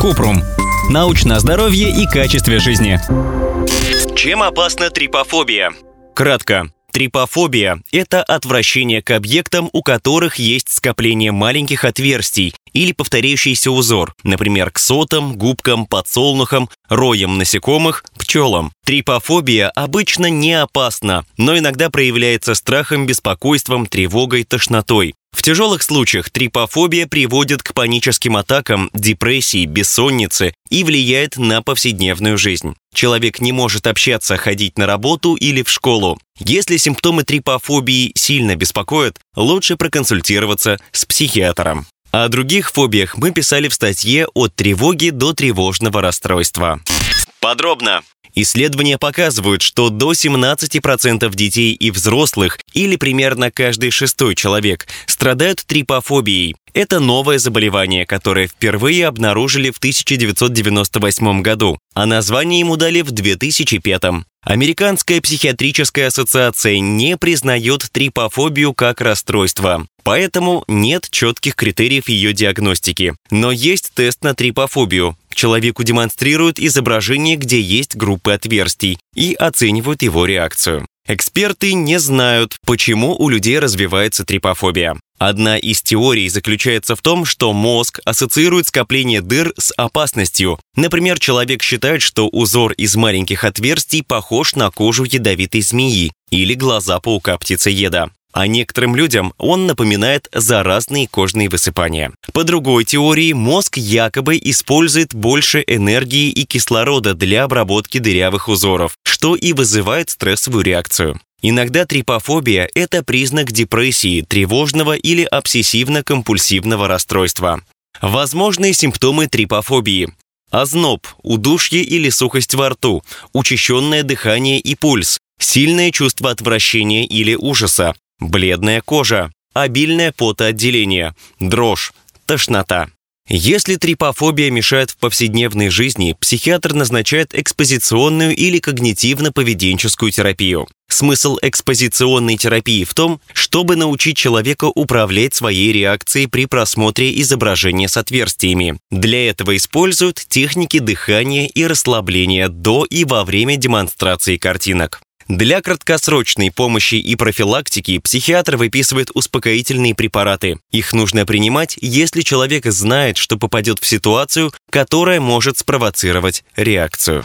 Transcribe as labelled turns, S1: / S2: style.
S1: Купрум. Научное здоровье и качестве жизни.
S2: Чем опасна трипофобия? Кратко. Трипофобия – это отвращение к объектам, у которых есть скопление маленьких отверстий или повторяющийся узор, например, к сотам, губкам, подсолнухам, роям насекомых, пчелам. Трипофобия обычно не опасна, но иногда проявляется страхом, беспокойством, тревогой, тошнотой. В тяжелых случаях трипофобия приводит к паническим атакам, депрессии, бессоннице и влияет на повседневную жизнь. Человек не может общаться, ходить на работу или в школу. Если симптомы трипофобии сильно беспокоят, лучше проконсультироваться с психиатром. О других фобиях мы писали в статье «От тревоги до тревожного расстройства». Подробно. Исследования показывают, что до 17% детей и взрослых, или примерно каждый шестой человек, страдают трипофобией. Это новое заболевание, которое впервые обнаружили в 1998 году, а название ему дали в 2005. Американская психиатрическая ассоциация не признает трипофобию как расстройство, поэтому нет четких критериев ее диагностики. Но есть тест на трипофобию. Человеку демонстрируют изображение, где есть группы отверстий, и оценивают его реакцию. Эксперты не знают, почему у людей развивается трипофобия. Одна из теорий заключается в том, что мозг ассоциирует скопление дыр с опасностью. Например, человек считает, что узор из маленьких отверстий похож на кожу ядовитой змеи или глаза паука-птицееда а некоторым людям он напоминает заразные кожные высыпания. По другой теории, мозг якобы использует больше энергии и кислорода для обработки дырявых узоров, что и вызывает стрессовую реакцию. Иногда трипофобия – это признак депрессии, тревожного или обсессивно-компульсивного расстройства. Возможные симптомы трипофобии Озноб, удушье или сухость во рту, учащенное дыхание и пульс, сильное чувство отвращения или ужаса, бледная кожа, обильное потоотделение, дрожь, тошнота. Если трипофобия мешает в повседневной жизни, психиатр назначает экспозиционную или когнитивно-поведенческую терапию. Смысл экспозиционной терапии в том, чтобы научить человека управлять своей реакцией при просмотре изображения с отверстиями. Для этого используют техники дыхания и расслабления до и во время демонстрации картинок. Для краткосрочной помощи и профилактики психиатр выписывает успокоительные препараты. Их нужно принимать, если человек знает, что попадет в ситуацию, которая может спровоцировать реакцию.